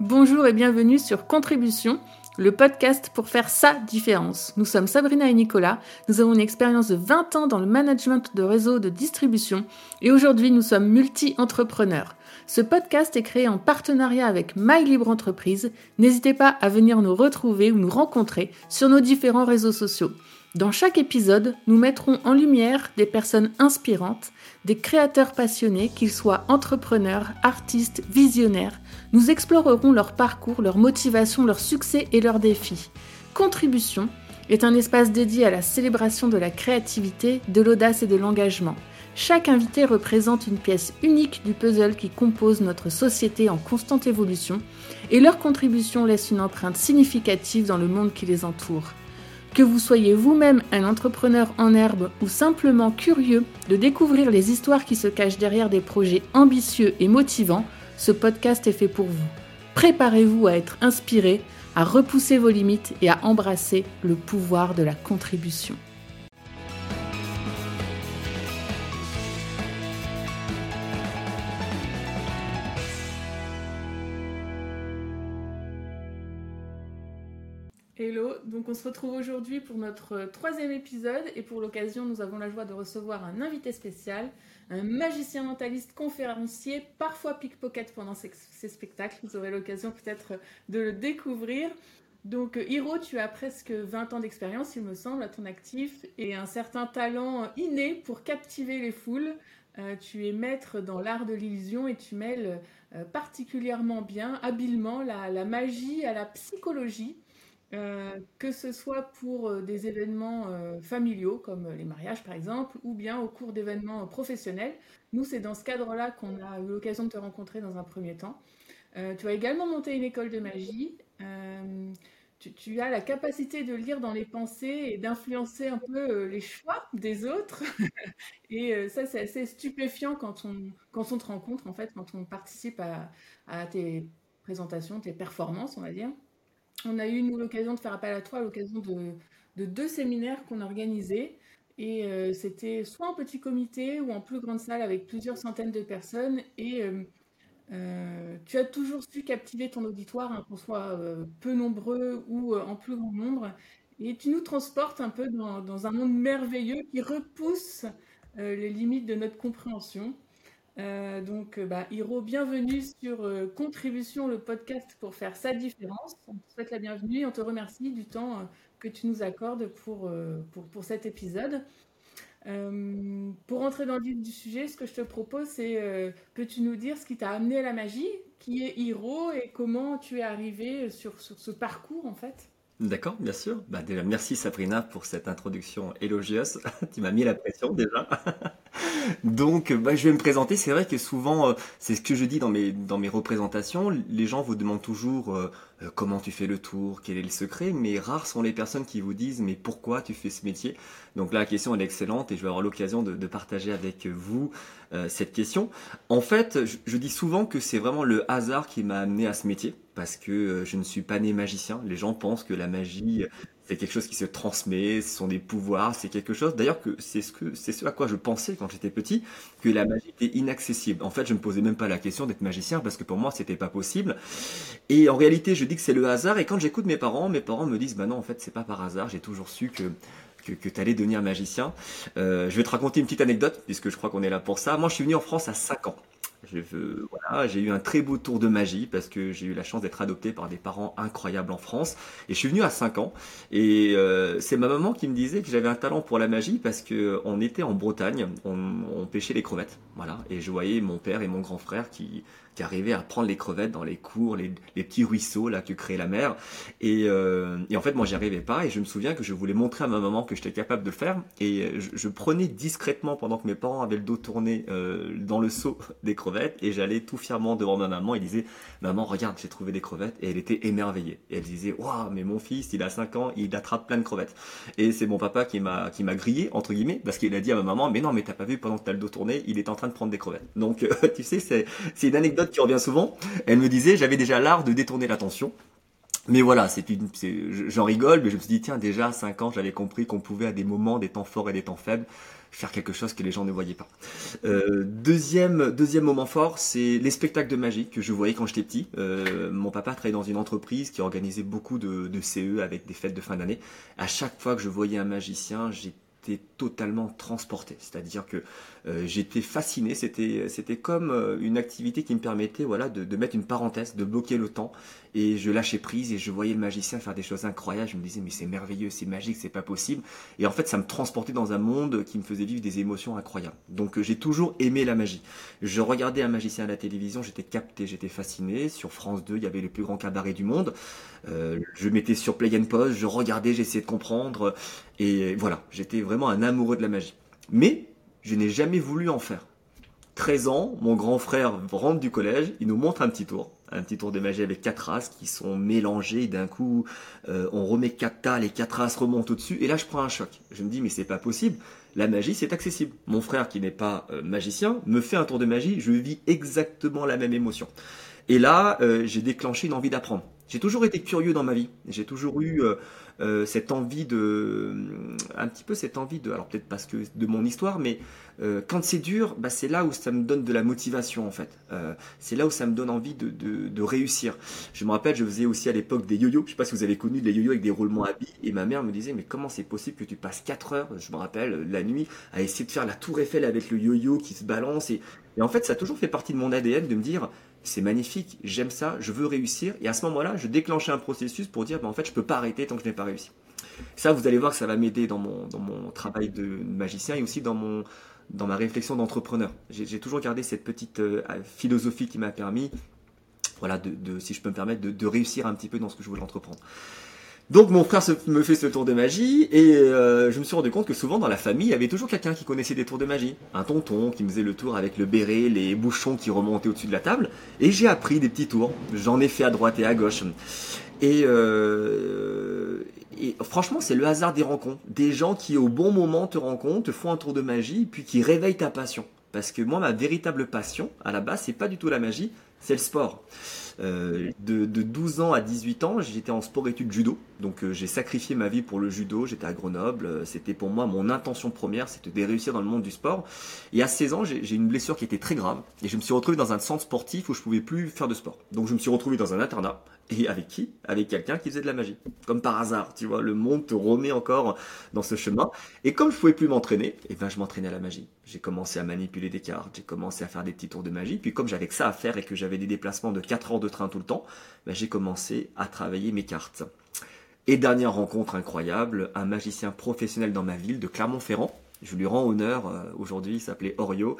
Bonjour et bienvenue sur Contribution, le podcast pour faire sa différence. Nous sommes Sabrina et Nicolas, nous avons une expérience de 20 ans dans le management de réseaux de distribution et aujourd'hui nous sommes multi-entrepreneurs. Ce podcast est créé en partenariat avec My Libre Entreprise. N'hésitez pas à venir nous retrouver ou nous rencontrer sur nos différents réseaux sociaux. Dans chaque épisode, nous mettrons en lumière des personnes inspirantes, des créateurs passionnés, qu'ils soient entrepreneurs, artistes, visionnaires. Nous explorerons leur parcours, leur motivation, leurs succès et leurs défis. Contribution est un espace dédié à la célébration de la créativité, de l'audace et de l'engagement. Chaque invité représente une pièce unique du puzzle qui compose notre société en constante évolution et leur contribution laisse une empreinte significative dans le monde qui les entoure. Que vous soyez vous-même un entrepreneur en herbe ou simplement curieux de découvrir les histoires qui se cachent derrière des projets ambitieux et motivants, ce podcast est fait pour vous. Préparez-vous à être inspiré, à repousser vos limites et à embrasser le pouvoir de la contribution. Hello, donc on se retrouve aujourd'hui pour notre troisième épisode et pour l'occasion nous avons la joie de recevoir un invité spécial, un magicien mentaliste conférencier, parfois pickpocket pendant ses, spectacles, vous aurez l'occasion peut-être de le découvrir. Donc Hiro, tu as presque 20 ans d'expérience il me semble à ton actif et un certain talent inné pour captiver les foules. Euh, tu es maître dans l'art de l'illusion et tu mêles euh, particulièrement bien, habilement la magie à la psychologie. Euh, que ce soit pour euh, des événements euh, familiaux comme les mariages par exemple, ou bien au cours d'événements professionnels. Nous, c'est dans ce cadre-là qu'on a eu l'occasion de te rencontrer dans un premier temps. tu as également monté une école de magie. Tu, as la capacité de lire dans les pensées et d'influencer un peu les choix des autres. et ça, c'est assez stupéfiant quand on, quand on te rencontre, en fait, quand on participe à, à tes présentations, tes performances, on va dire on a eu l'occasion de faire appel à toi à l'occasion de, deux séminaires qu'on a organisés. Et euh, c'était soit en petit comité ou en plus grande salle avec plusieurs centaines de personnes. Et euh, euh, tu as toujours su captiver ton auditoire, hein, qu'on soit peu nombreux ou en plus grand nombre. Et tu nous transportes un peu dans un monde merveilleux qui repousse les limites de notre compréhension. Euh, donc, euh, bah, Hiro, bienvenue sur euh, Contribution, le podcast pour faire sa différence. On te souhaite la bienvenue et on te remercie du temps que tu nous accordes pour, pour, pour cet épisode. pour entrer dans le vif du sujet, ce que je te propose, c'est peux-tu nous dire ce qui t'a amené à la magie, qui est Hiro et comment tu es arrivé sur, sur ce parcours en fait? D'accord, bien sûr. Bah, déjà, merci Sabrina pour cette introduction élogieuse. tu m'as mis la pression déjà. Donc, bah, je vais me présenter. C'est vrai que souvent, euh, c'est ce que je dis dans mes, dans mes représentations. Les gens vous demandent toujours euh, euh, comment tu fais le tour, quel est le secret, mais rares sont les personnes qui vous disent mais pourquoi tu fais ce métier? Donc là, la question est excellente et je vais avoir l'occasion de, partager avec vous cette question. En fait, je dis souvent que c'est vraiment le hasard qui m'a amené à ce métier parce que euh, je ne suis pas né magicien. Les gens pensent que la magie, c'est quelque chose qui se transmet, ce sont des pouvoirs, c'est quelque chose. D'ailleurs, que c'est ce que c'est ce à quoi je pensais quand j'étais petit, que la magie était inaccessible. En fait, je me posais même pas la question d'être magicien parce que pour moi, c'était pas possible. Et en réalité, je dis que c'est le hasard. Et quand j'écoute mes parents, mes parents me disent, bah non, en fait, c'est pas par hasard. J'ai toujours su que que, que tu allais devenir magicien. Euh, je vais te raconter une petite anecdote, puisque je crois qu'on est là pour ça. Moi, je suis venu en France à 5 ans. Je veux, voilà, j'ai eu un très beau tour de magie parce que j'ai eu la chance d'être adopté par des parents incroyables en France. Et je suis venu à 5 ans. Et euh, c'est ma maman qui me disait que j'avais un talent pour la magie parce que on était en Bretagne, on, on pêchait les crevettes. Voilà. Et je voyais mon père et mon grand frère qui, qui arrivaient à prendre les crevettes dans les cours, les, petits ruisseaux là que crée la mer. Et, euh, et en fait, moi, j'y arrivais pas. Et je me souviens que je voulais montrer à ma maman que j'étais capable de le faire. Et je, je, prenais discrètement pendant que mes parents avaient le dos tourné euh, dans le seau des crevettes. Et j'allais tout fièrement devant ma maman et disais, maman, regarde, j'ai trouvé des crevettes. Et elle était émerveillée. Et elle disait, waouh, mais mon fils, il a 5 ans, il attrape plein de crevettes. Et c'est mon papa qui m'a qui m'a grillé entre guillemets parce qu'il a dit à ma maman, mais non, mais t'as pas vu pendant que t'as le dos tourné, il est en train de prendre des crevettes. Donc, tu sais, c'est c'est une anecdote qui revient souvent. Elle me disait, j'avais déjà l'art de détourner l'attention. Mais voilà, c'est une, j'en rigole, mais je me suis dit, tiens, déjà à 5 ans, j'avais compris qu'on pouvait à des moments, des temps forts et des temps faibles, faire quelque chose que les gens ne voyaient pas. Euh, deuxième, deuxième moment fort, c'est les spectacles de magie que je voyais quand j'étais petit. Euh, mon papa travaillait dans une entreprise qui organisait beaucoup de, de CE avec des fêtes de fin d'année. À chaque fois que je voyais un magicien, j'étais totalement transporté. C'est-à-dire que j'étais fasciné. C'était, c'était comme euh, une activité qui me permettait voilà, de, de, mettre une parenthèse, de bloquer le temps. Et je lâchais prise et je voyais le magicien faire des choses incroyables. Je me disais, mais c'est merveilleux, c'est magique, c'est pas possible. Et en fait, ça me transportait dans un monde qui me faisait vivre des émotions incroyables. Donc euh, j'ai toujours aimé la magie. Je regardais un magicien à la télévision, j'étais capté, j'étais fasciné. Sur France 2, il y avait le plus grand cabaret du monde. Euh, je mettais sur Play and Pause, je regardais, j'essayais de comprendre. Et voilà, j'étais vraiment un amoureux de la magie. Mais je n'ai jamais voulu en faire. 13 ans, mon grand frère rentre du collège, il nous montre un petit tour, un petit tour de magie avec quatre races qui sont mélangées. D'un coup, euh, on remet quatre tas, les quatre races remontent au-dessus, et là je prends un choc. Je me dis mais c'est pas possible. La magie c'est accessible. Mon frère qui n'est pas euh, magicien me fait un tour de magie, je vis exactement la même émotion. Et là, euh, j'ai déclenché une envie d'apprendre. J'ai toujours été curieux dans ma vie. J'ai toujours eu euh, euh, cette envie de, un petit peu cette envie de, alors peut-être parce que de mon histoire, mais euh, quand c'est dur, bah, c'est là où ça me donne de la motivation en fait. Euh, c'est là où ça me donne envie de, de, de, réussir. Je me rappelle, je faisais aussi à l'époque des yo-yo. Je sais pas si vous avez connu des yo-yo avec des roulements à billes. Et ma mère me disait, mais comment c'est possible que tu passes 4 heures, je me rappelle, la nuit, à essayer de faire la tour Eiffel avec le yo-yo qui se balance. Et, et en fait, ça a toujours fait partie de mon ADN de me dire, c'est magnifique, j'aime ça, je veux réussir. Et à ce moment-là, je déclenchais un processus pour dire, bah, en fait, je peux pas arrêter tant que je n'ai pas réussi. Ça, vous allez voir que ça va m'aider dans mon, dans mon travail de magicien et aussi dans, mon, dans ma réflexion d'entrepreneur. J'ai toujours gardé cette petite euh, philosophie qui m'a permis, voilà, de, si je peux me permettre, de réussir un petit peu dans ce que je voulais entreprendre. Donc mon frère me fait ce tour de magie et euh, je me suis rendu compte que souvent dans la famille il y avait toujours quelqu'un qui connaissait des tours de magie. Un tonton qui faisait le tour avec le béret, les bouchons qui remontaient au-dessus de la table et j'ai appris des petits tours. J'en ai fait à droite et à gauche. Et, euh, et franchement c'est le hasard des rencontres. Des gens qui au bon moment te rencontrent, te font un tour de magie puis qui réveillent ta passion. Parce que moi ma véritable passion à la base c'est pas du tout la magie, c'est le sport. Euh, de, de, 12 ans à 18 ans, j'étais en sport-études judo. Donc euh, j'ai sacrifié ma vie pour le judo. J'étais à Grenoble. Euh, c'était pour moi mon intention première, c'était de réussir dans le monde du sport. Et à 16 ans, j'ai une blessure qui était très grave. Et je me suis retrouvé dans un centre sportif où je pouvais plus faire de sport. Donc je me suis retrouvé dans un internat. Et avec qui? Avec quelqu'un qui faisait de la magie. Comme par hasard, tu vois, le monde te remet encore dans ce chemin. Et comme je pouvais plus m'entraîner, et eh ben je m'entraînais à la magie. J'ai commencé à manipuler des cartes, j'ai commencé à faire des petits tours de magie. Puis comme j'avais que ça à faire et que j'avais des déplacements de 4 heures de train tout le temps, ben j'ai commencé à travailler mes cartes. Et dernière rencontre incroyable, un magicien professionnel dans ma ville de Clermont-Ferrand, je lui rends honneur euh, aujourd'hui, il s'appelait Orio,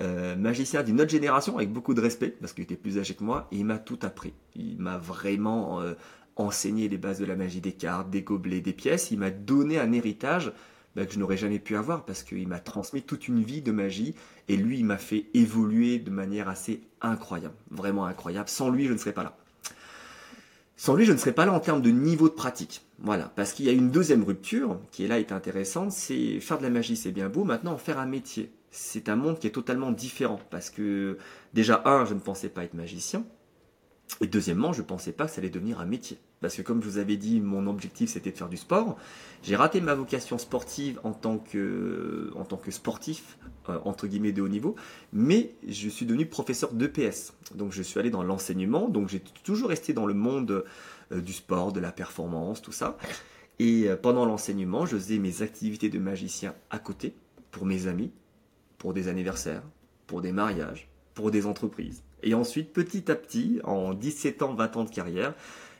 euh, magicien d'une autre génération avec beaucoup de respect parce qu'il était plus âgé que moi et il m'a tout appris. Il m'a vraiment euh, enseigné les bases de la magie des cartes, des gobelets, des pièces. Il m'a donné un héritage bah, que je n'aurais jamais pu avoir parce qu'il m'a transmis toute une vie de magie et lui il m'a fait évoluer de manière assez incroyable, vraiment incroyable. Sans lui je ne serais pas là. Sans lui, je ne serais pas là en termes de niveau de pratique. Voilà, parce qu'il y a une deuxième rupture qui est là est intéressante, c'est faire de la magie, c'est bien beau, maintenant en faire un métier. C'est un monde qui est totalement différent parce que déjà un, je ne pensais pas être magicien, et deuxièmement, je ne pensais pas que ça allait devenir un métier. Parce que comme je vous avais dit, mon objectif c'était de faire du sport. J'ai raté ma vocation sportive en tant que, en tant que sportif, euh, entre guillemets de haut niveau, mais je suis devenu professeur d'EPS. Donc je suis allé dans l'enseignement, donc j'ai toujours resté dans le monde euh, du sport, de la performance, tout ça. Et euh, pendant l'enseignement, je faisais mes activités de magicien à côté, pour mes amis, pour des anniversaires, pour des mariages, pour des entreprises. Et ensuite, petit à petit, en 17 ans, 20 ans de carrière,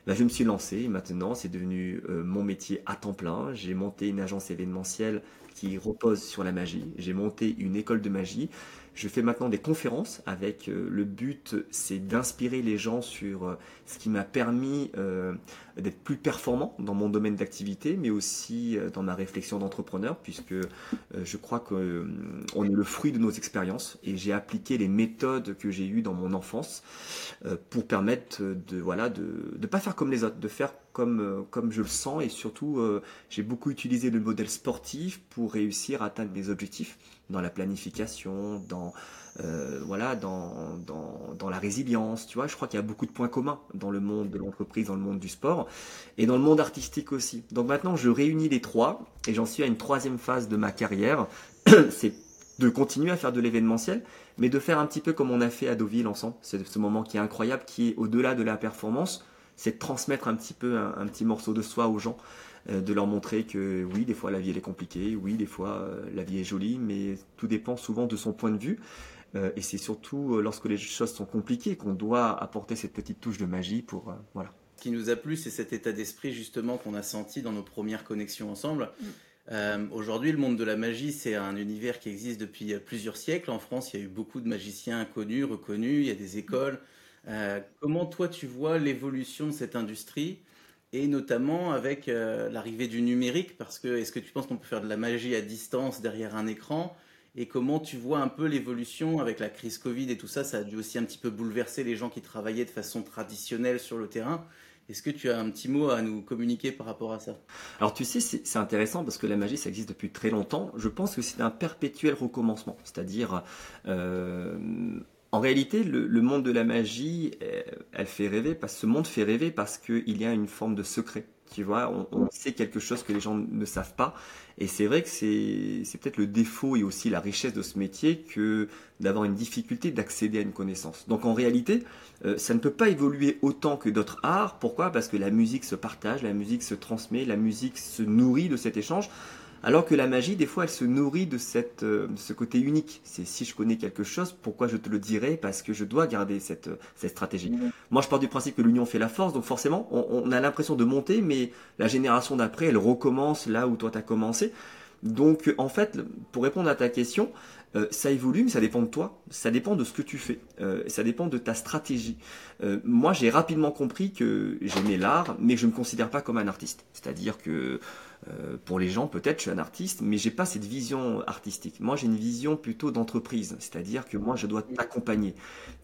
ben, je me suis lancé. Maintenant, c'est devenu euh, mon métier à temps plein. J'ai monté une agence événementielle qui repose sur la magie. J'ai monté une école de magie. Je fais maintenant des conférences avec euh, le but, c'est d'inspirer les gens sur euh, ce qui m'a permis d'être plus performant dans mon domaine d'activité, mais aussi dans ma réflexion d'entrepreneur, puisque je crois qu'on est le fruit de nos expériences et j'ai appliqué les méthodes que j'ai eues dans mon enfance pour permettre de voilà de ne pas faire comme les autres, de faire comme, comme je le sens et surtout j'ai beaucoup utilisé le modèle sportif pour réussir à atteindre mes objectifs dans la planification, dans euh, voilà, dans, dans, la résilience, tu vois. Je crois qu'il y a beaucoup de points communs dans le monde de l'entreprise, dans le monde du sport et dans le monde artistique aussi. Donc maintenant, je réunis les trois et j'en suis à une troisième phase de ma carrière c'est de continuer à faire de l'événementiel, mais de faire un petit peu comme on a fait à Deauville ensemble. C'est ce moment qui est incroyable, qui est au-delà de la performance, c'est de transmettre un petit peu un, petit morceau de soi aux gens, euh, de leur montrer que oui, des fois la vie elle est compliquée, oui, des fois euh, la vie est jolie, mais tout dépend souvent de son point de vue. Euh, et c'est surtout lorsque les choses sont compliquées qu'on doit apporter cette petite touche de magie pour voilà. Ce qui nous a plu, c'est cet état d'esprit justement qu'on a senti dans nos premières connexions ensemble. Mm. Euh, aujourd'hui, le monde de la magie, c'est un univers qui existe depuis plusieurs siècles. En France, il y a eu beaucoup de magiciens connus, reconnus, il y a des écoles. Euh, comment toi, tu vois l'évolution de cette industrie et notamment avec euh, l'arrivée du numérique? Parce que est-ce que tu penses qu'on peut faire de la magie à distance derrière un écran? Et comment tu vois un peu l'évolution avec la crise Covid et tout ça Ça a dû aussi un petit peu bouleverser les gens qui travaillaient de façon traditionnelle sur le terrain. Est-ce que tu as un petit mot à nous communiquer par rapport à ça? Alors tu sais, c'est intéressant parce que la magie, ça existe depuis très longtemps. Je pense que c'est un perpétuel recommencement. C'est-à-dire, euh, en réalité, le, monde de la magie, euh, elle fait rêver, parce, ce monde fait rêver parce qu'il y a une forme de secret. Tu vois, on, sait quelque chose que les gens ne savent pas. Et c'est vrai que c'est peut-être le défaut et aussi la richesse de ce métier que d'avoir une difficulté d'accéder à une connaissance. Donc en réalité, euh, ça ne peut pas évoluer autant que d'autres arts. Pourquoi? Parce que la musique se partage, la musique se transmet, la musique se nourrit de cet échange. Alors que la magie, des fois, elle se nourrit de, cette, euh, ce côté unique. C'est si je connais quelque chose, pourquoi je te le dirais? Parce que je dois garder cette, euh, cette stratégie. Moi, je pars du principe que l'union fait la force, donc forcément, on, a l'impression de monter, mais la génération d'après, elle recommence là où toi, tu as commencé. Donc, en fait, pour répondre à ta question, euh, ça évolue, mais ça dépend de toi, ça dépend de ce que tu fais, ça dépend de ta stratégie. moi, j'ai rapidement compris que j'aimais l'art, mais je ne me considère pas comme un artiste. C'est-à-dire que euh, pour les gens, peut-être, je suis un artiste, mais j'ai pas cette vision artistique. Moi, j'ai une vision plutôt d'entreprise, c'est-à-dire que moi, je dois t'accompagner.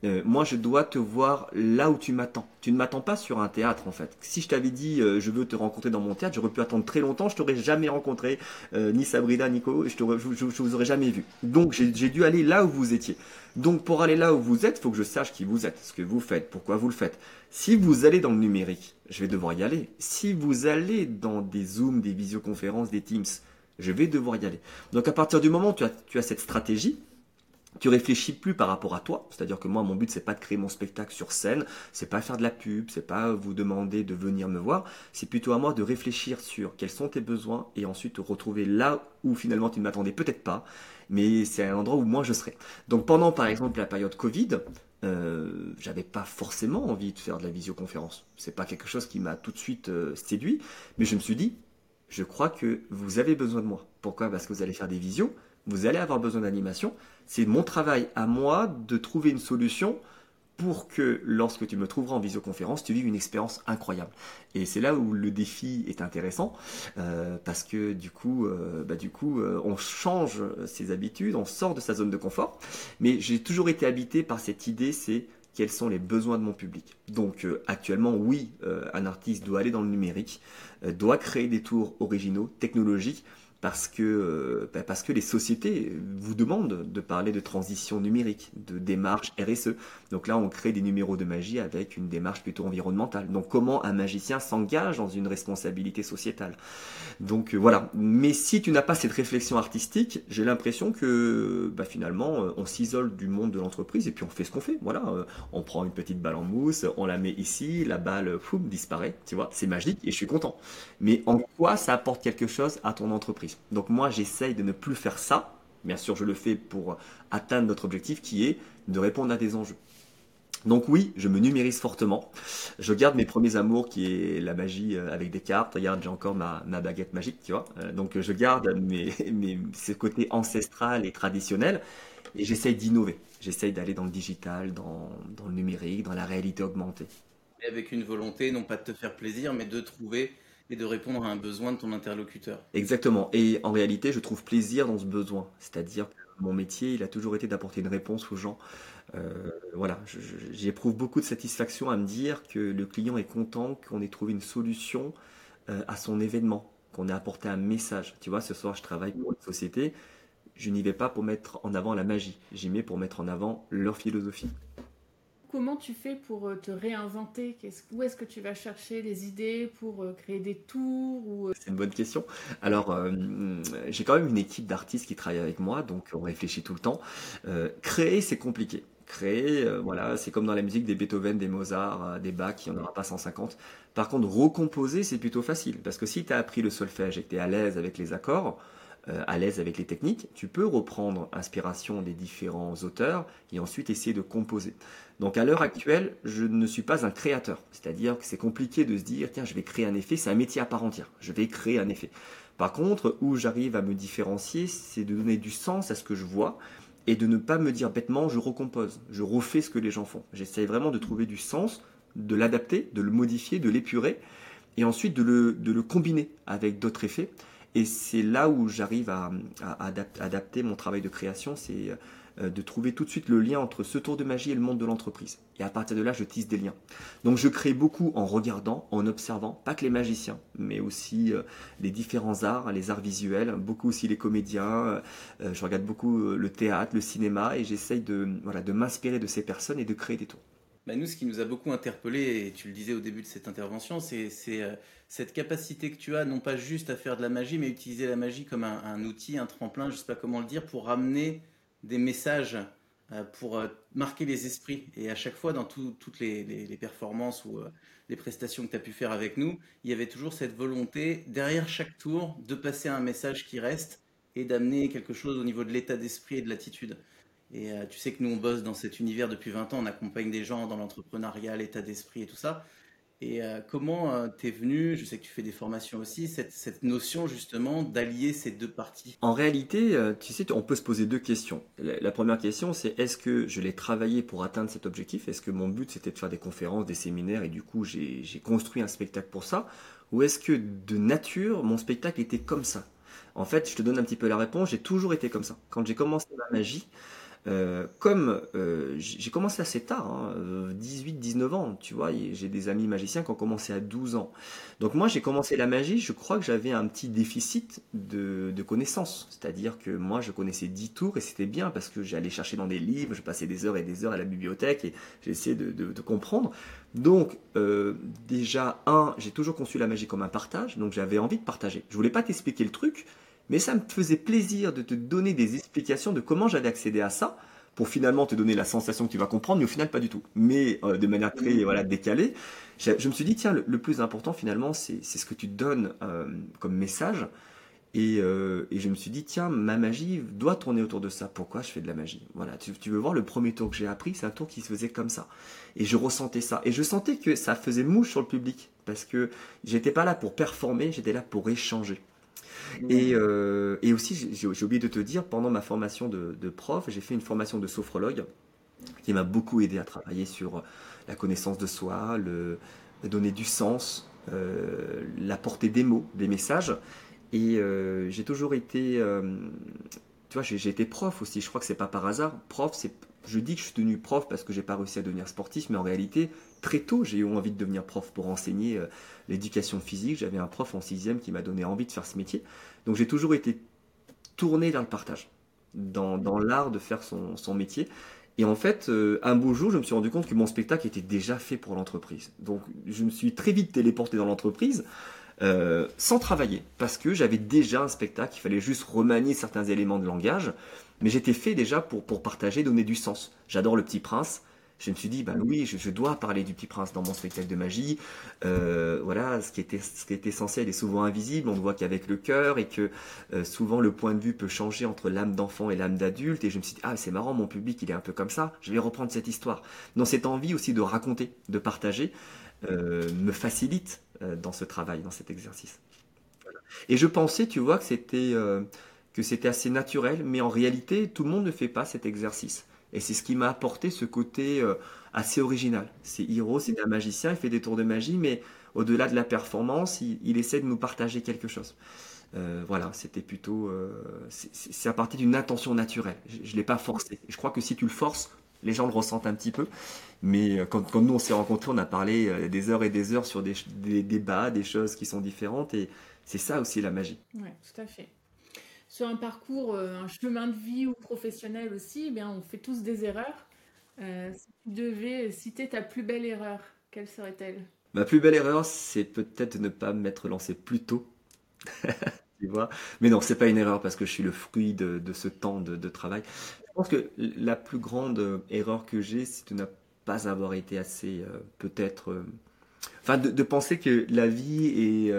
Euh, moi, je dois te voir là où tu m'attends. Tu ne m'attends pas sur un théâtre, en fait. Si je t'avais dit, euh, je veux te rencontrer dans mon théâtre, j'aurais pu attendre très longtemps, je t'aurais jamais rencontré, ni Sabrina, Nico, je, je, je, vous aurais jamais vu. Donc, j'ai dû aller là où vous étiez. Donc, pour aller là où vous êtes, faut que je sache qui vous êtes, ce que vous faites, pourquoi vous le faites. Si vous allez dans le numérique, je vais devoir y aller. Si vous allez dans des Zooms, des visioconférences, des Teams, je vais devoir y aller. Donc à partir du moment où tu as, cette stratégie, tu réfléchis plus par rapport à toi, c'est-à-dire que moi mon but c'est pas de créer mon spectacle sur scène, c'est pas faire de la pub, c'est pas vous demander de venir me voir, c'est plutôt à moi de réfléchir sur quels sont tes besoins et ensuite te retrouver là où finalement tu ne m'attendais peut-être pas, mais c'est un endroit où moi je serai. Donc pendant par exemple la période Covid, euh, j'avais pas forcément envie de faire de la visioconférence. C'est pas quelque chose qui m'a tout de suite euh, séduit, mais je me suis dit, je crois que vous avez besoin de moi. Pourquoi? Parce que vous allez faire des visios, vous allez avoir besoin d'animation. C'est mon travail à moi de trouver une solution pour que lorsque tu me trouveras en visioconférence, tu vives une expérience incroyable. Et c'est là où le défi est intéressant, euh, parce que du coup, euh, bah, du coup euh, on change ses habitudes, on sort de sa zone de confort. Mais j'ai toujours été habité par cette idée, c'est quels sont les besoins de mon public. Donc actuellement, oui, un artiste doit aller dans le numérique, doit créer des tours originaux, technologiques, parce que, euh, bah, parce que les sociétés vous demandent de parler de transition numérique, de démarche RSE. Donc là, on crée des numéros de magie avec une démarche plutôt environnementale. Donc comment un magicien s'engage dans une responsabilité sociétale? Donc euh, voilà. Mais si tu n'as pas cette réflexion artistique, j'ai l'impression que bah, finalement, euh, on s'isole du monde de l'entreprise et puis on fait ce qu'on fait. Voilà, on prend une petite balle en mousse, on la met ici, la balle foum, disparaît. Tu vois, c'est magique et je suis content. Mais en quoi ça apporte quelque chose à ton entreprise? Donc moi, j'essaye de ne plus faire ça. Bien sûr, je le fais pour atteindre notre objectif qui est de répondre à des enjeux. Donc oui, je me numérise fortement. Je garde mes premiers amours qui est la magie euh, avec des cartes. Regarde, j'ai encore ma, baguette magique, tu vois. Euh, donc je garde mes, mes, ce côté ancestral et traditionnel et j'essaye d'innover. J'essaye d'aller dans le digital, dans, dans, le numérique, dans la réalité augmentée. Avec une volonté, non pas de te faire plaisir, mais de trouver et de répondre à un besoin de ton interlocuteur. Exactement. Et en réalité, je trouve plaisir dans ce besoin. C'est-à-dire que mon métier, il a toujours été d'apporter une réponse aux gens. Euh, voilà, j'éprouve beaucoup de satisfaction à me dire que le client est content qu'on ait trouvé une solution euh, à son événement, qu'on ait apporté un message. Tu vois, ce soir, je travaille pour une société. Je n'y vais pas pour mettre en avant la magie. J'y mets pour mettre en avant leur philosophie comment tu fais pour te réinventer? Où est-ce que tu vas chercher les idées pour créer des tours ou... C'est une bonne question. Alors, j'ai quand même une équipe d'artistes qui travaillent avec moi, donc on réfléchit tout le temps. créer, c'est compliqué créer, euh, voilà, c'est comme dans la musique des Beethoven, des Mozart, euh, des Bach, il n'y en aura pas 150. Par contre, recomposer, c'est plutôt facile, parce que si tu as appris le solfège et que tu es à l'aise avec les accords, euh, à l'aise avec les techniques, tu peux reprendre inspiration des différents auteurs et ensuite essayer de composer. Donc à l'heure actuelle, je ne suis pas un créateur, c'est-à-dire que c'est compliqué de se dire, tiens, je vais créer un effet, c'est un métier à part entière, je vais créer un effet. Par contre, où j'arrive à me différencier, c'est de donner du sens à ce que je vois et de ne pas me dire bêtement je recompose, je refais ce que les gens font. J'essaye vraiment de trouver du sens, de l'adapter, de le modifier, de l'épurer, et ensuite de le, de le combiner avec d'autres effets. Et c'est là où j'arrive à, adapter mon travail de création, c'est euh, de trouver tout de suite le lien entre ce tour de magie et le monde de l'entreprise. Et à partir de là, je tisse des liens. Donc je crée beaucoup en regardant, en observant, pas que les magiciens, mais aussi euh, les différents arts, les arts visuels, beaucoup aussi les comédiens. Euh, je regarde beaucoup le théâtre, le cinéma, et j'essaye de, voilà, de m'inspirer de ces personnes et de créer des tours. Bah nous, ce qui nous a beaucoup interpellé, et tu le disais au début de cette intervention, c'est cette capacité que tu as, non pas juste à faire de la magie, mais utiliser la magie comme un, outil, un tremplin, je ne sais pas comment le dire, pour ramener des messages euh, pour euh, marquer les esprits. Et à chaque fois, dans toutes les, performances ou euh, les prestations que tu as pu faire avec nous, il y avait toujours cette volonté, derrière chaque tour, de passer un message qui reste et d'amener quelque chose au niveau de l'état d'esprit et de l'attitude. Et tu sais que nous, on bosse dans cet univers depuis 20 ans, on accompagne des gens dans l'entrepreneuriat, l'état d'esprit et tout ça. Et euh, comment euh, t'es venu, je sais que tu fais des formations aussi, cette, cette notion justement d'allier ces deux parties? En réalité, euh, tu sais, on peut se poser deux questions. La, première question, c'est est-ce que je l'ai travaillé pour atteindre cet objectif? Est-ce que mon but c'était de faire des conférences, des séminaires et du coup j'ai construit un spectacle pour ça? Ou est-ce que de nature, mon spectacle était comme ça? En fait, je te donne un petit peu la réponse, j'ai toujours été comme ça. Quand j'ai commencé ma magie, euh, comme euh, j'ai commencé assez tard, 18-19 hein, ans, tu vois, j'ai des amis magiciens qui ont commencé à 12 ans. Donc moi j'ai commencé la magie, je crois que j'avais un petit déficit de, connaissances. C'est-à-dire que moi je connaissais 10 tours et c'était bien parce que j'allais chercher dans des livres, je passais des heures et des heures à la bibliothèque et j'essayais de, de, comprendre. Donc euh, déjà, un, j'ai toujours conçu la magie comme un partage, donc j'avais envie de partager. Je voulais pas t'expliquer le truc, mais ça me faisait plaisir de te donner des explications de comment j'avais accédé à ça pour finalement te donner la sensation que tu vas comprendre, mais au final pas du tout. Mais euh, de manière très voilà décalée, je, me suis dit tiens le, plus important finalement c'est ce que tu donnes euh, comme message. Et, euh, et, je me suis dit tiens ma magie doit tourner autour de ça. Pourquoi je fais de la magie? Voilà, tu, tu veux voir le premier tour que j'ai appris, c'est un tour qui se faisait comme ça. Et je ressentais ça. Et je sentais que ça faisait mouche sur le public parce que j'étais pas là pour performer, j'étais là pour échanger. Euh, et, aussi, j'ai oublié de te dire, pendant ma formation de, prof, j'ai fait une formation de sophrologue qui m'a beaucoup aidé à travailler sur la connaissance de soi, le, donner du sens, euh, la portée des mots, des messages. Et euh, j'ai toujours été, tu vois, j'ai été prof aussi. Je crois que c'est pas par hasard. Prof, c'est, je dis que je suis devenu prof parce que j'ai pas réussi à devenir sportif, mais en réalité, très tôt, j'ai eu envie de devenir prof pour enseigner euh, l'éducation physique. J'avais un prof en sixième qui m'a donné envie de faire ce métier. Donc j'ai toujours été tourné vers le partage, dans, l'art de faire son, métier. Et en fait, euh, un beau jour, je me suis rendu compte que mon spectacle était déjà fait pour l'entreprise. Donc je me suis très vite téléporté dans l'entreprise. Euh, sans travailler, parce que j'avais déjà un spectacle, il fallait juste remanier certains éléments de langage, mais j'étais fait déjà pour, pour partager, donner du sens. J'adore le petit prince, je me suis dit, bah oui, je, dois parler du Petit Prince dans mon spectacle de magie. Euh, voilà, ce qui, était, ce qui est essentiel est souvent invisible. On ne voit qu'avec le cœur et que euh, souvent le point de vue peut changer entre l'âme d'enfant et l'âme d'adulte. Et je me suis dit, ah, c'est marrant, mon public, il est un peu comme ça. Je vais reprendre cette histoire. Dans cette envie aussi de raconter, de partager, euh, me facilite dans ce travail, dans cet exercice. Et je pensais, tu vois, que c'était que c'était assez naturel, mais en réalité, tout le monde ne fait pas cet exercice. Et c'est ce qui m'a apporté ce côté euh, assez original. C'est Hiro, c'est un magicien, il fait des tours de magie, mais au-delà de la performance, il, essaie de nous partager quelque chose. Euh, voilà, c'était plutôt. Euh, c'est à partir d'une intention naturelle. Je ne l'ai pas forcé. Je crois que si tu le forces, les gens le ressentent un petit peu. Mais quand, nous on s'est rencontrés, on a parlé des heures et des heures sur des, des débats, des choses qui sont différentes. Et c'est ça aussi la magie. Oui, tout à fait sur un parcours, euh, un chemin de vie ou professionnel aussi, eh bien, on fait tous des erreurs. Euh, si tu devais citer ta plus belle erreur, quelle serait-elle? Ma plus belle erreur, c'est peut-être de ne pas m'être lancé plus tôt. tu vois? Mais non, c'est pas une erreur parce que je suis le fruit de, ce temps de, travail. Je pense que la plus grande euh, erreur que j'ai, c'est de ne pas avoir été assez, peut-être. Enfin, de, penser que la vie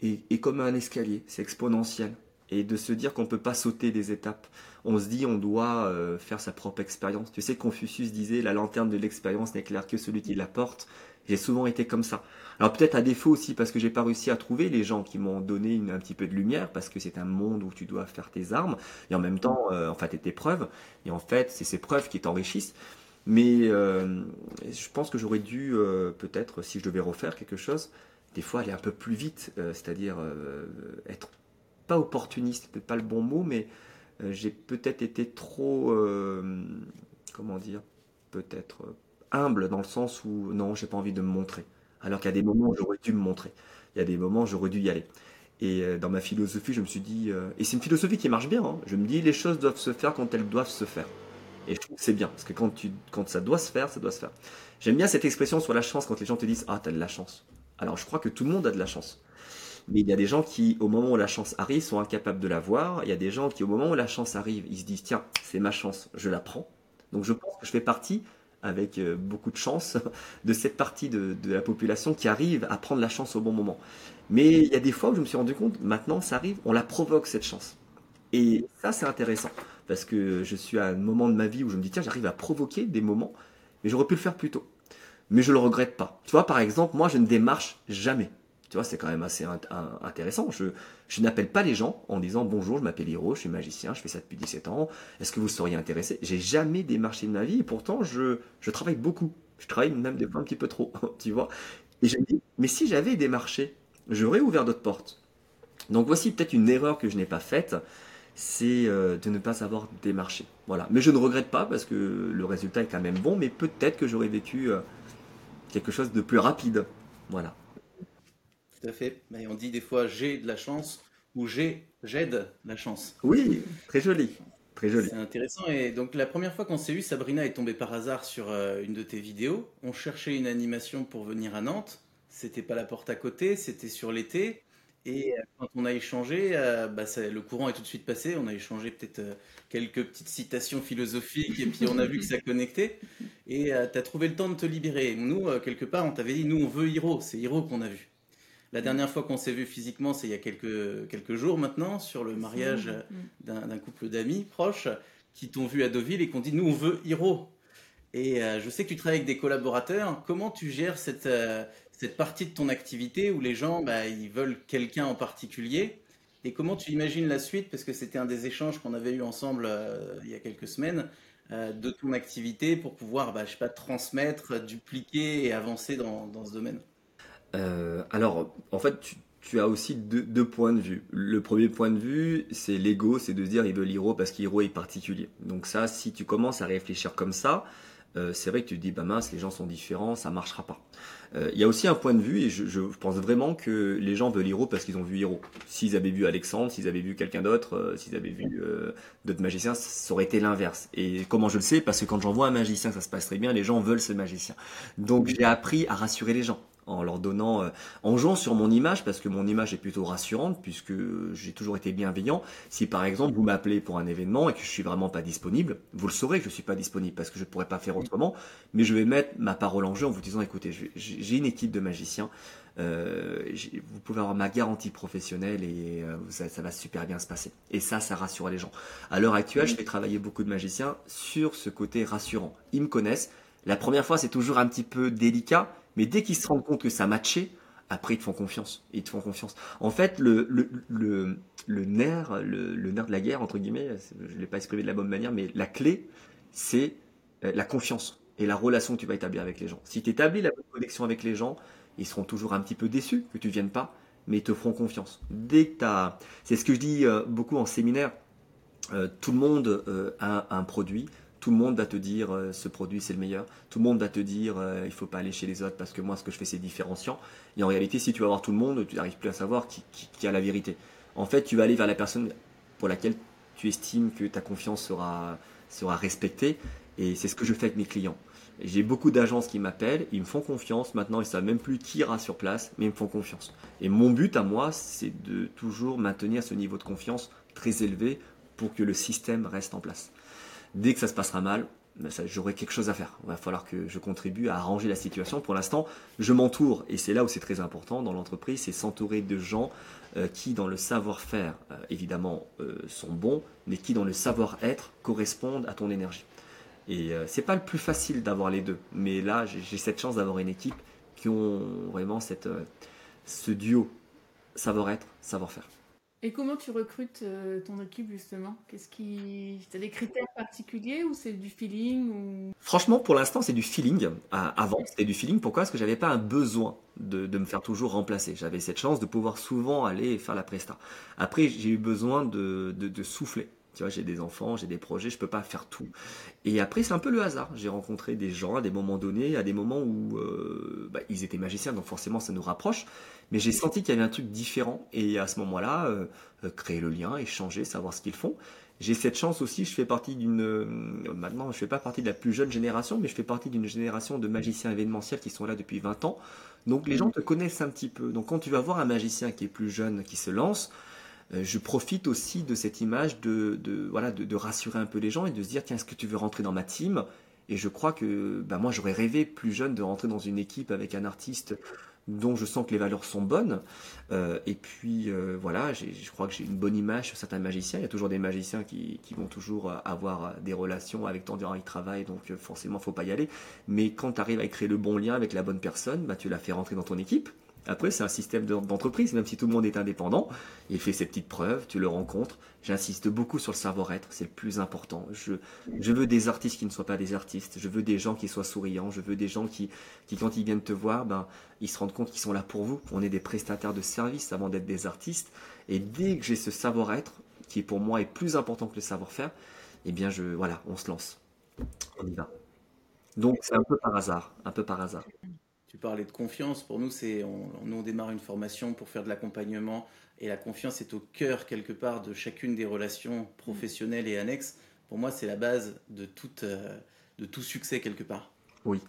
est comme un escalier, c'est exponentiel. Et de se dire qu'on ne peut pas sauter des étapes on se dit on doit euh, faire sa propre expérience. Tu sais, Confucius disait la lanterne de l'expérience n'éclaire que celui qui la porte. J'ai souvent été comme ça. Alors peut-être à défaut aussi parce que j'ai pas réussi à trouver les gens qui m'ont donné un petit peu de lumière parce que c'est un monde où tu dois faire tes armes et en même temps, euh, en fait, tes preuves. Et en fait, c'est ces preuves qui t'enrichissent. Mais euh, je pense que j'aurais dû peut-être, si je devais refaire quelque chose, des fois aller un peu plus vite, c'est-à-dire être pas opportuniste, peut-être pas le bon mot, mais euh, j'ai peut-être été trop, euh, comment dire, peut-être euh, humble dans le sens où non, j'ai pas envie de me montrer. Alors qu'il y a des moments où j'aurais dû me montrer. Il y a des moments où j'aurais dû y aller. Et dans ma philosophie, je me suis dit, et c'est une philosophie qui marche bien, hein. je me dis, les choses doivent se faire quand elles doivent se faire. Et je trouve que c'est bien, parce que quand, tu, quand ça doit se faire, ça doit se faire. J'aime bien cette expression sur la chance quand les gens te disent, ah, t'as de la chance. Alors je crois que tout le monde a de la chance. Mais il y a des gens qui, au moment où la chance arrive, sont incapables de la voir. Il y a des gens qui, au moment où la chance arrive, ils se disent tiens, c'est ma chance, je la prends. Donc je pense que je fais partie, avec euh, beaucoup de chance, de cette partie de, la population qui arrive à prendre la chance au bon moment. Mais il y a des fois où je me suis rendu compte, maintenant ça arrive, on la provoque cette chance. Et ça c'est intéressant, parce que je suis à un moment de ma vie où je me dis tiens, j'arrive à provoquer des moments, mais j'aurais pu le faire plus tôt. Mais je le regrette pas. Tu vois, par exemple, moi je ne démarche jamais. Tu vois, c'est quand même assez intéressant. Je, je n'appelle pas les gens en disant bonjour, je m'appelle Hiro, je suis magicien, je fais ça depuis 17 ans. Est-ce que vous seriez intéressé? J'ai jamais démarché de ma vie et pourtant je, je travaille beaucoup. Je travaille même des fois un petit peu trop, tu vois. Et je me dis, mais si j'avais démarché, j'aurais ouvert d'autres portes. Donc voici peut-être une erreur que je n'ai pas faite, c'est euh, de ne pas avoir démarché. Voilà. Mais je ne regrette pas parce que le résultat est quand même bon, mais peut-être que j'aurais vécu euh, quelque chose de plus rapide. Voilà fait. Mais on dit des fois j'ai de la chance ou j'ai j'aide la chance. Oui, très joli. Très joli. C'est intéressant. Et donc la première fois qu'on s'est eu, Sabrina est tombée par hasard sur euh, une de tes vidéos. On cherchait une animation pour venir à Nantes. C'était pas la porte à côté, c'était sur l'été. Et euh, quand on a échangé, euh, bah, le courant est tout de suite passé. On a échangé peut-être quelques petites citations philosophiques et puis on a vu que ça connectait. Et tu as trouvé le temps de te libérer. Nous, quelque part, on t'avait dit, nous, on veut Hiro. C'est Hiro qu'on a vu. La dernière fois qu'on s'est vu physiquement, c'est il y a quelques, quelques jours maintenant, sur le mariage d'un couple d'amis proches qui t'ont vu à Deauville et qui ont dit Nous, on veut Hiro. Et euh, je sais que tu travailles avec des collaborateurs. Comment tu gères cette, euh, cette partie de ton activité où les gens bah, ils veulent quelqu'un en particulier? Et comment tu imagines la suite? Parce que c'était un des échanges qu'on avait eu ensemble euh, il y a quelques semaines de ton activité pour pouvoir bah, je sais pas, transmettre, dupliquer et avancer dans, dans ce domaine. Euh, alors, en fait, tu, as aussi deux, points de vue. Le premier point de vue, c'est l'ego, c'est de se dire il veut l'héros parce qu'héros est particulier. Donc ça, si tu commences à réfléchir comme ça, euh, c'est vrai que tu te dis, bah mince, les gens sont différents, ça marchera pas. Euh, il y a aussi un point de vue, et je, pense vraiment que les gens veulent Hiro parce qu'ils ont vu Hiro. S'ils avaient vu Alexandre, s'ils avaient vu quelqu'un d'autre, s'ils avaient vu d'autres magiciens, ça aurait été l'inverse. Et comment je le sais? Parce que quand j'envoie un magicien, ça se passe très bien, les gens veulent ce magicien. Donc j'ai appris à rassurer les gens en leur donnant, euh, en jouant sur mon image, parce que mon image est plutôt rassurante, puisque j'ai toujours été bienveillant. Si par exemple vous m'appelez pour un événement et que je suis vraiment pas disponible, vous le saurez que je suis pas disponible parce que je pourrais pas faire autrement, mais je vais mettre ma parole en jeu en vous disant, écoutez, j'ai une équipe de magiciens, euh, vous pouvez avoir ma garantie professionnelle et euh, ça, ça, va super bien se passer. Et ça, ça rassure les gens. À l'heure actuelle, je fais travailler beaucoup de magiciens sur ce côté rassurant. Ils me connaissent. La première fois, c'est toujours un petit peu délicat, mais dès qu'ils se rendent compte que ça matchait, après ils te font confiance. Ils te font confiance. En fait, le, nerf, le, nerf de la guerre, entre guillemets, je ne l'ai pas exprimé de la bonne manière, mais la clé, c'est euh, la confiance et la relation que tu vas établir avec les gens. Si tu établis la bonne connexion avec les gens, ils seront toujours un petit peu déçus que tu viennes pas, mais ils te feront confiance. Dès que. C'est ce que je dis euh, beaucoup en séminaire. Euh, tout le monde a un produit, tout le monde va te dire euh, ce produit c'est le meilleur. Tout le monde va te dire euh, il faut pas aller chez les autres parce que moi ce que je fais c'est différenciant. Et en réalité, si tu vas voir tout le monde, tu n'arrives plus à savoir qui, qui, a la vérité. En fait, tu vas aller vers la personne pour laquelle tu estimes que ta confiance sera, sera respectée. Et c'est ce que je fais avec mes clients. J'ai beaucoup d'agences qui m'appellent, ils me font confiance. Maintenant, ils savent même plus qui ira sur place, mais ils me font confiance. Et mon but à moi, c'est de toujours maintenir ce niveau de confiance très élevé pour que le système reste en place. Dès que ça se passera mal, ben j'aurai quelque chose à faire. Il va falloir que je contribue à arranger la situation. Pour l'instant, je m'entoure, et c'est là où c'est très important dans l'entreprise, c'est s'entourer de gens euh, qui, dans le savoir-faire, euh, évidemment, euh, sont bons, mais qui, dans le savoir-être, correspondent à ton énergie. Et c'est pas le plus facile d'avoir les deux, mais là, j'ai cette chance d'avoir une équipe qui ont vraiment ce duo savoir-être, savoir-faire. Et comment tu recrutes euh, ton équipe justement? Qu'est-ce qui, as des critères particuliers ou c'est du feeling ou... Franchement, pour l'instant, c'est du feeling. avant, c'était du feeling. Pourquoi? Parce que j'avais pas un besoin de, me faire toujours remplacer. J'avais cette chance de pouvoir souvent aller faire la presta. Après, j'ai eu besoin de, de souffler. Tu vois, j'ai des enfants, j'ai des projets, je peux pas faire tout. Et après, c'est un peu le hasard. J'ai rencontré des gens à des moments donnés, à des moments où euh, bah, ils étaient magiciens, donc forcément ça nous rapproche. Mais j'ai senti qu'il y avait un truc différent. Et à ce moment-là, euh, euh, créer le lien, échanger, savoir ce qu'ils font. J'ai cette chance aussi, je fais partie d'une... maintenant, je fais pas partie de la plus jeune génération, mais je fais partie d'une génération de magiciens événementiels qui sont là depuis 20 ans. Donc les gens te connaissent un petit peu. Donc quand tu vas voir un magicien qui est plus jeune, qui se lance, euh, je profite aussi de cette image de, voilà, de, rassurer un peu les gens et de se dire tiens, est-ce que tu veux rentrer dans ma team? Et je crois que bah, moi, j'aurais rêvé plus jeune de rentrer dans une équipe avec un artiste dont je sens que les valeurs sont bonnes. Euh, et puis euh, voilà, je crois que j'ai une bonne image sur certains magiciens. Il y a toujours des magiciens qui, vont toujours avoir des relations avec tant gens qui travaillent, donc forcément, faut pas y aller. Mais quand tu arrives à créer le bon lien avec la bonne personne, bah, tu la fais rentrer dans ton équipe. Après, c'est un système d'entreprise, même si tout le monde est indépendant. Il fait ses petites preuves, tu le rencontres. J'insiste beaucoup sur le savoir-être, c'est le plus important. Je, veux des artistes qui ne soient pas des artistes. Je veux des gens qui soient souriants. Je veux des gens qui, qui quand ils viennent te voir, ben, ils se rendent compte qu'ils sont là pour vous. On est des prestataires de services avant d'être des artistes. Et dès que j'ai ce savoir-être, qui pour moi est plus important que le savoir-faire, eh bien, je, voilà, on se lance. On y va. Donc, c'est un peu par hasard, un peu par hasard. Tu parlais de confiance. Pour nous, c'est on, nous on démarre une formation pour faire de l'accompagnement et la confiance est au cœur quelque part de chacune des relations professionnelles et annexes. Pour moi, c'est la base de, toute, euh, de tout succès quelque part. Oui,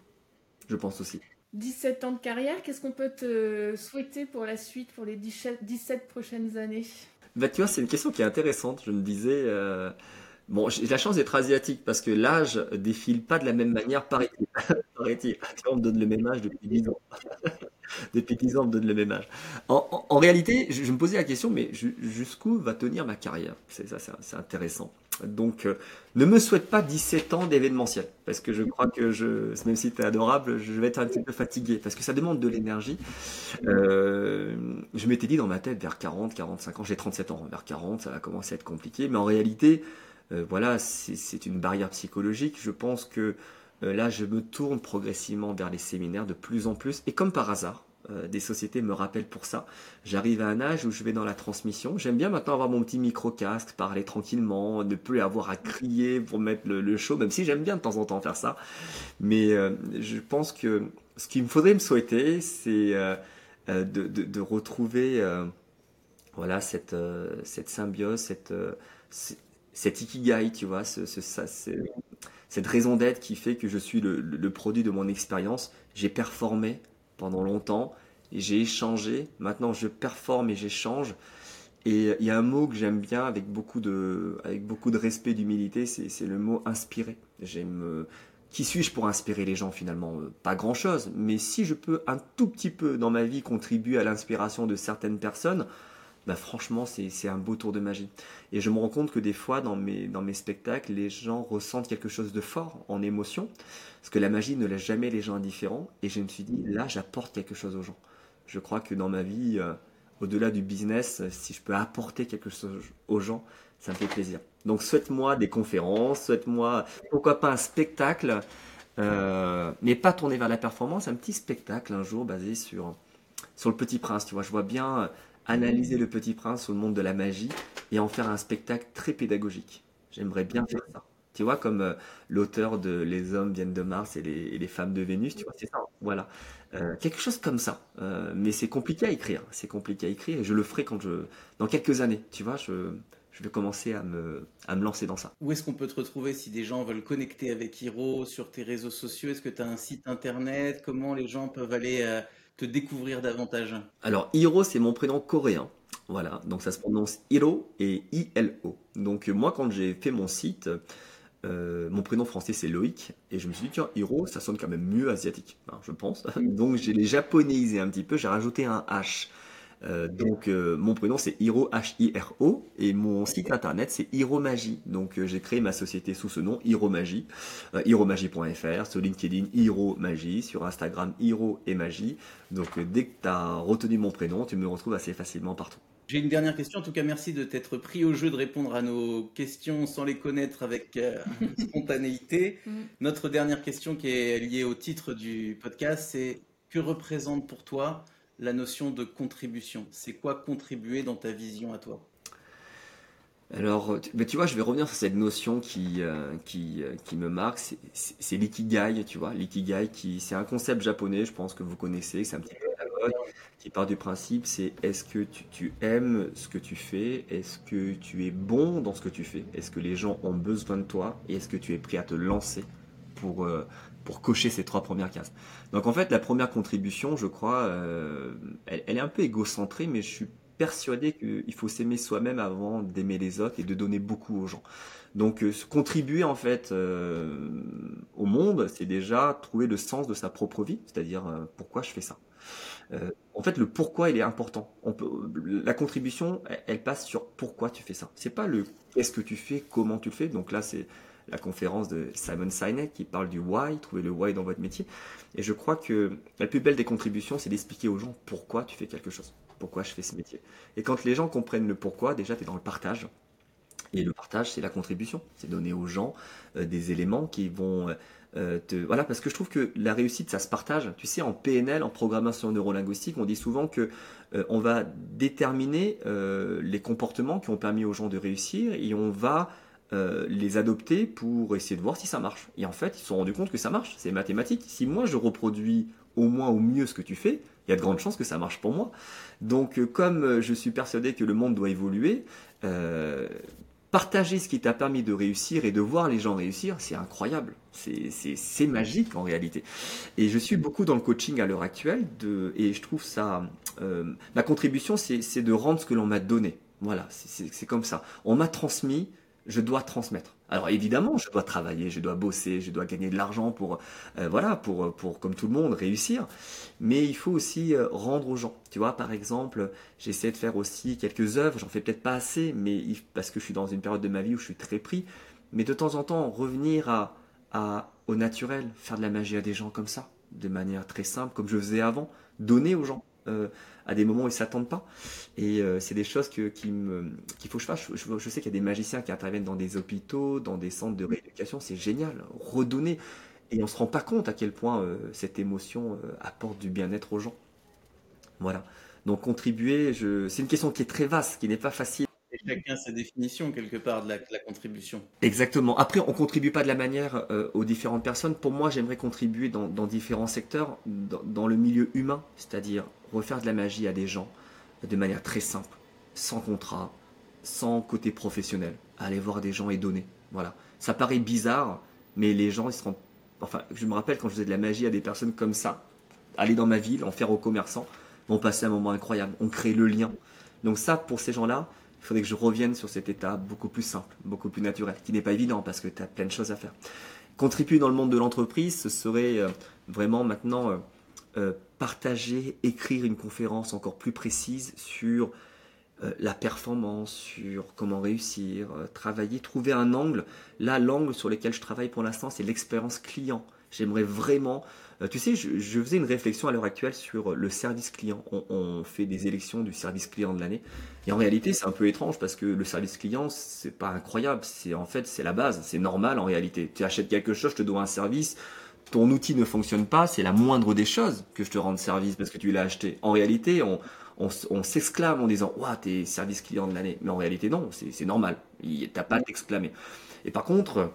je pense aussi. 17 ans de carrière, qu'est-ce qu'on peut te souhaiter pour la suite, pour les 17 prochaines années? Bah, Tu vois, c'est une question qui est intéressante. Je me disais, euh, Bon, j'ai la chance d'être asiatique parce que l'âge défile pas de la même manière, paraît-il. On me donne le même âge depuis 10 ans. depuis 10 ans, on me donne le même âge. En, réalité, je, me posais la question, mais jusqu'où va tenir ma carrière? C'est ça, c'est intéressant. Donc, euh, ne me souhaite pas 17 ans d'événementiel, parce que je crois que je, même si tu es adorable, je vais être un petit peu fatigué, parce que ça demande de l'énergie. Euh, je m'étais dit dans ma tête, vers 40, 45 ans, j'ai 37 ans, vers 40, ça va commencer à être compliqué, mais en réalité, euh, voilà, c'est une barrière psychologique. Je pense que euh, là, je me tourne progressivement vers les séminaires de plus en plus. Et comme par hasard, euh, des sociétés me rappellent pour ça. J'arrive à un âge où je vais dans la transmission. J'aime bien maintenant avoir mon petit micro-casque, parler tranquillement, ne plus avoir à crier pour mettre le, show, même si j'aime bien de temps en temps faire ça. Mais je pense que ce qu'il me faudrait me souhaiter, c'est de, retrouver voilà, cette, cette symbiose, cette, cet ikigai, tu vois, ce, cette raison d'être qui fait que je suis le, produit de mon expérience. J'ai performé pendant longtemps, j'ai échangé, maintenant je performe et j'échange. Et il y a un mot que j'aime bien avec beaucoup de, avec beaucoup de respect, d'humilité, c'est le mot inspirer. J'aime. Euh, qui suis-je pour inspirer les gens finalement? Pas grand-chose, mais si je peux un tout petit peu dans ma vie contribuer à l'inspiration de certaines personnes, bah franchement, c'est un beau tour de magie. Et je me rends compte que des fois, dans mes, dans mes spectacles, les gens ressentent quelque chose de fort en émotion, parce que la magie ne laisse jamais les gens indifférents. Et je me suis dit, là, j'apporte quelque chose aux gens. Je crois que dans ma vie, euh, au-delà du business, si je peux apporter quelque chose aux gens, ça me fait plaisir. Donc souhaite-moi des conférences, souhaite-moi, pourquoi pas un spectacle, euh, mais pas tourner vers la performance, un petit spectacle un jour basé sur, sur le petit prince. Tu vois, je vois bien analyser le petit prince sur le monde de la magie et en faire un spectacle très pédagogique. J'aimerais bien faire ça. Tu vois, comme euh, l'auteur de Les hommes viennent de Mars et les, femmes de Vénus, tu vois, c'est ça. Voilà. Euh, quelque chose comme ça. Euh, mais c'est compliqué à écrire. C'est compliqué à écrire et je le ferai quand je, dans quelques années. Tu vois, je, je vais commencer à me, à me lancer dans ça. Où est-ce qu'on peut te retrouver si des gens veulent connecter avec Hiro sur tes réseaux sociaux? Est-ce que tu as un site internet? Comment les gens peuvent aller te découvrir davantage Alors, Hiro, c'est mon prénom coréen. Voilà, donc ça se prononce Hiro et I-L-O. Donc, moi, quand j'ai fait mon site, euh, mon prénom français c'est Loïc et je me suis dit tiens Hiro ça sonne quand même mieux asiatique je pense donc j'ai les japonaisé un petit peu j'ai rajouté un H euh, donc euh, mon prénom c'est Hiro H-I-R-O et mon site internet c'est Hiromagie. Donc j'ai créé ma société sous ce nom Hiromagie, hiromagie.fr, sur LinkedIn Hiromagie, sur Instagram Hiro et Magie. Donc dès que tu as retenu mon prénom, tu me retrouves assez facilement partout. J'ai une dernière question. En tout cas, merci de t'être pris au jeu de répondre à nos questions sans les connaître avec euh, spontanéité. Mm. Notre dernière question qui est liée au titre du podcast, c'est que représente pour toi la notion de contribution. C'est quoi contribuer dans ta vision à toi? Alors, mais tu vois, je vais revenir sur cette notion qui, euh, qui, euh, qui me marque, c'est l'ikigai, tu vois. L'ikigai, c'est un concept japonais, je pense que vous connaissez, c'est un petit peu la mode qui part du principe, c'est est-ce que tu, aimes ce que tu fais? Est-ce que tu es bon dans ce que tu fais? Est-ce que les gens ont besoin de toi? Et est-ce que tu es prêt à te lancer pour, euh, pour cocher ces trois premières cases Donc en fait, la première contribution, je crois, euh, elle, est un peu égocentrée, mais je suis persuadé qu'il faut s'aimer soi-même avant d'aimer les autres et de donner beaucoup aux gens. Donc euh, contribuer en fait au monde, c'est déjà trouver le sens de sa propre vie, c'est-à-dire pourquoi je fais ça. Euh, en fait, le pourquoi, il est important. On peut, la contribution, elle, passe sur pourquoi tu fais ça. C'est pas le qu'est-ce que tu fais, comment tu le fais. Donc là, c'est la conférence de Simon Sinek qui parle du why, trouver le why dans votre métier. Et je crois que la plus belle des contributions, c'est d'expliquer aux gens pourquoi tu fais quelque chose, pourquoi je fais ce métier. Et quand les gens comprennent le pourquoi, déjà, tu es dans le partage. Et le partage, c'est la contribution. C'est donner aux gens euh, des éléments qui vont... Euh, euh, voilà, parce que je trouve que la réussite, ça se partage. Tu sais, en PNL, en programmation neurolinguistique, on dit souvent que on va déterminer les comportements qui ont permis aux gens de réussir et on va les adopter pour essayer de voir si ça marche. Et en fait, ils se sont rendus compte que ça marche. C'est mathématique. Si moi je reproduis au moins au mieux ce que tu fais, il y a de grandes chances que ça marche pour moi. Donc, comme je suis persuadé que le monde doit évoluer, partager ce qui t'a permis de réussir et de voir les gens réussir, c'est incroyable. C'est magique en réalité. Et je suis beaucoup dans le coaching à l'heure actuelle de, et je trouve ça. Euh, ma contribution, c'est de rendre ce que l'on m'a donné. Voilà, c'est comme ça. On m'a transmis, je dois transmettre. Alors évidemment, je dois travailler, je dois bosser, je dois gagner de l'argent pour, euh, voilà, pour, pour, comme tout le monde, réussir. Mais il faut aussi euh, rendre aux gens. Tu vois, par exemple, j'essaie de faire aussi quelques œuvres, j'en fais peut-être pas assez, mais parce que je suis dans une période de ma vie où je suis très pris. Mais de temps en temps, revenir à, à, au naturel, faire de la magie à des gens comme ça, de manière très simple, comme je faisais avant, donner aux gens. Euh, à des moments où ils s'attendent pas. Et euh, c'est des choses que, qui me, qu'il faut que je fasse. Je, sais qu'il y a des magiciens qui interviennent dans des hôpitaux, dans des centres de rééducation. C'est génial. Redonner. Et on se rend pas compte à quel point euh, cette émotion euh, apporte du bien-être aux gens. Voilà. Donc contribuer, je... c'est une question qui est très vaste, qui n'est pas facile. Et chacun sa définition quelque part de la, contribution. Exactement. Après, on contribue pas de la manière aux différentes personnes. Pour moi, j'aimerais contribuer dans, dans, différents secteurs, dans, dans le milieu humain, c'est-à-dire refaire de la magie à des gens de manière très simple, sans contrat, sans côté professionnel. Aller voir des gens et donner. Voilà. Ça paraît bizarre, mais les gens, ils seront. Enfin, je me rappelle quand je faisais de la magie à des personnes comme ça, aller dans ma ville, en faire aux commerçants, vont passer un moment incroyable. On crée le lien. Donc ça, pour ces gens-là, il faudrait que je revienne sur cet état beaucoup plus simple, beaucoup plus naturel, qui n'est pas évident parce que tu as plein de choses à faire. Contribuer dans le monde de l'entreprise, ce serait euh, vraiment maintenant euh, partager, écrire une conférence encore plus précise sur euh, la performance, sur comment réussir, euh, travailler, trouver un angle. Là, l'angle sur lequel je travaille pour l'instant, c'est l'expérience client. J'aimerais vraiment... tu sais, je, faisais une réflexion à l'heure actuelle sur le service client. On, fait des élections du service client de l'année. Et en réalité, c'est un peu étrange parce que le service client, c'est pas incroyable. C'est en fait, c'est la base. C'est normal en réalité. Tu achètes quelque chose, je te dois un service ton outil ne fonctionne pas, c'est la moindre des choses que je te rende service parce que tu l'as acheté. En réalité, on, s'exclame en disant Waouh, t'es service client de l'année. Mais en réalité, non, c'est normal. T'as pas à t'exclamer. Et par contre,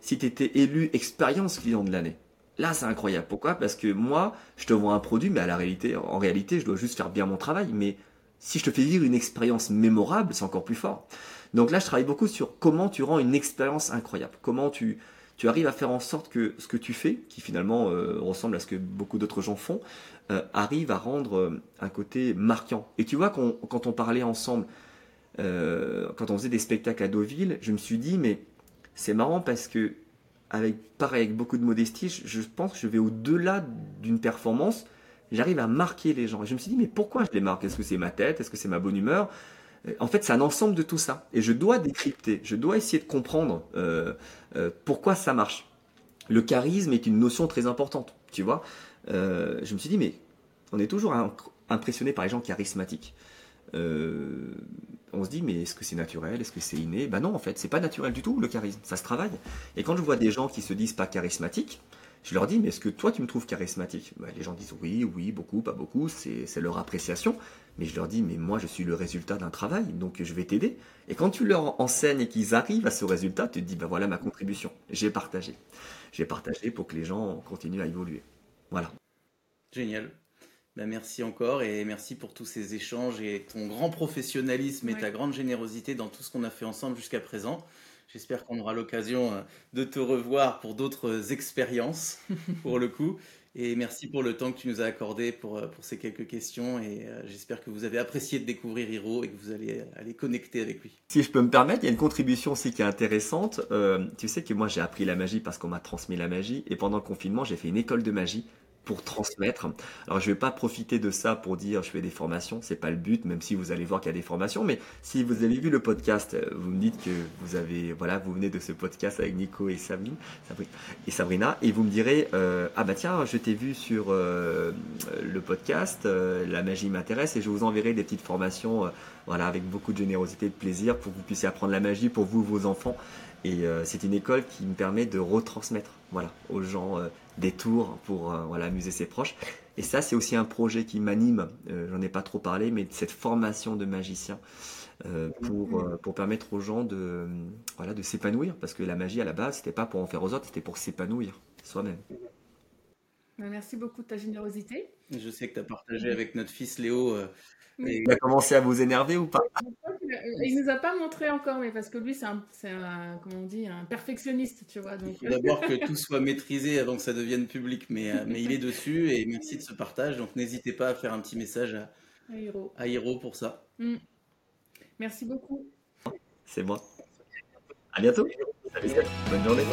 si tu étais élu expérience client de l'année, là, c'est incroyable. Pourquoi? Parce que moi, je te vends un produit, mais à la réalité, en réalité, je dois juste faire bien mon travail. Mais si je te fais vivre une expérience mémorable, c'est encore plus fort. Donc là, je travaille beaucoup sur comment tu rends une expérience incroyable, comment tu, tu arrives à faire en sorte que ce que tu fais, qui finalement euh, ressemble à ce que beaucoup d'autres gens font, euh, arrive à rendre euh, un côté marquant. Et tu vois, quand on parlait ensemble, quand on faisait des spectacles à Deauville, je me suis dit, mais c'est marrant parce que, avec, pareil, avec beaucoup de modestie, je, pense que je vais au-delà d'une performance, j'arrive à marquer les gens. Et je me suis dit, mais pourquoi je les marque? Est-ce que c'est ma tête? Est-ce que c'est ma bonne humeur? En fait, c'est un ensemble de tout ça. Et je dois décrypter, je dois essayer de comprendre euh, pourquoi ça marche. Le charisme est une notion très importante, tu vois. Euh, je me suis dit, mais on est toujours impressionné par les gens charismatiques. Euh, on se dit, mais est-ce que c'est naturel? Est-ce que c'est inné? Ben non, en fait, c'est pas naturel du tout, le charisme. Ça se travaille. Et quand je vois des gens qui se disent pas charismatiques, je leur dis, mais est-ce que toi, tu me trouves charismatique? Ben, Les gens disent, oui, oui, beaucoup, pas beaucoup, c'est leur appréciation. Mais je leur dis, mais moi, je suis le résultat d'un travail, donc je vais t'aider. Et quand tu leur enseignes et qu'ils arrivent à ce résultat, tu te dis, ben voilà ma contribution. J'ai partagé. J'ai partagé pour que les gens continuent à évoluer. Voilà. Génial. Ben merci encore et merci pour tous ces échanges et ton grand professionnalisme et ta grande générosité dans tout ce qu'on a fait ensemble jusqu'à présent. J'espère qu'on aura l'occasion euh, de te revoir pour d'autres expériences, pour le coup. Et merci pour le temps que tu nous as accordé pour, euh, ces quelques questions. Et euh, j'espère que vous avez apprécié de découvrir Hiro et que vous allez aller connecter avec lui. Si je peux me permettre, il y a une contribution aussi qui est intéressante. tu sais que moi j'ai appris la magie parce qu'on m'a transmis la magie. Et pendant le confinement, j'ai fait une école de magie pour transmettre. Alors je vais pas profiter de ça pour dire je fais des formations, c'est pas le but, même si vous allez voir qu'il y a des formations. Mais si vous avez vu le podcast, euh, vous me dites que vous avez, voilà, vous venez de ce podcast avec Nico et Sabrina, et Sabrina, et vous me direz euh, ah bah tiens, je t'ai vu sur euh, le podcast, la magie m'intéresse, et je vous enverrai des petites formations, voilà, avec beaucoup de générosité et de plaisir pour que vous puissiez apprendre la magie pour vous, vos enfants. Et c'est une école qui me permet de retransmettre, voilà, aux gens des tours pour euh, voilà, amuser ses proches. Et ça, c'est aussi un projet qui m'anime, euh, j'en ai pas trop parlé, mais cette formation de magicien euh, pour, pour permettre aux gens de, voilà, de s'épanouir. Parce que la magie, à la base, c'était pas pour en faire aux autres, c'était pour s'épanouir soi-même. Bah, merci beaucoup de ta générosité. Je sais que tu as partagé avec notre fils Léo il a commencé à vous énerver ou pas? Il nous a pas montré encore, mais parce que lui, c'est un, comment on dit, un perfectionniste, tu vois. Donc... Il faut d'abord que tout soit maîtrisé avant que ça devienne public, mais, euh, mais il est dessus et merci de ce partage. Donc n'hésitez pas à faire un petit message à, à Hiro, pour ça. Mm. Merci beaucoup. C'est moi. À bientôt. Bonne journée.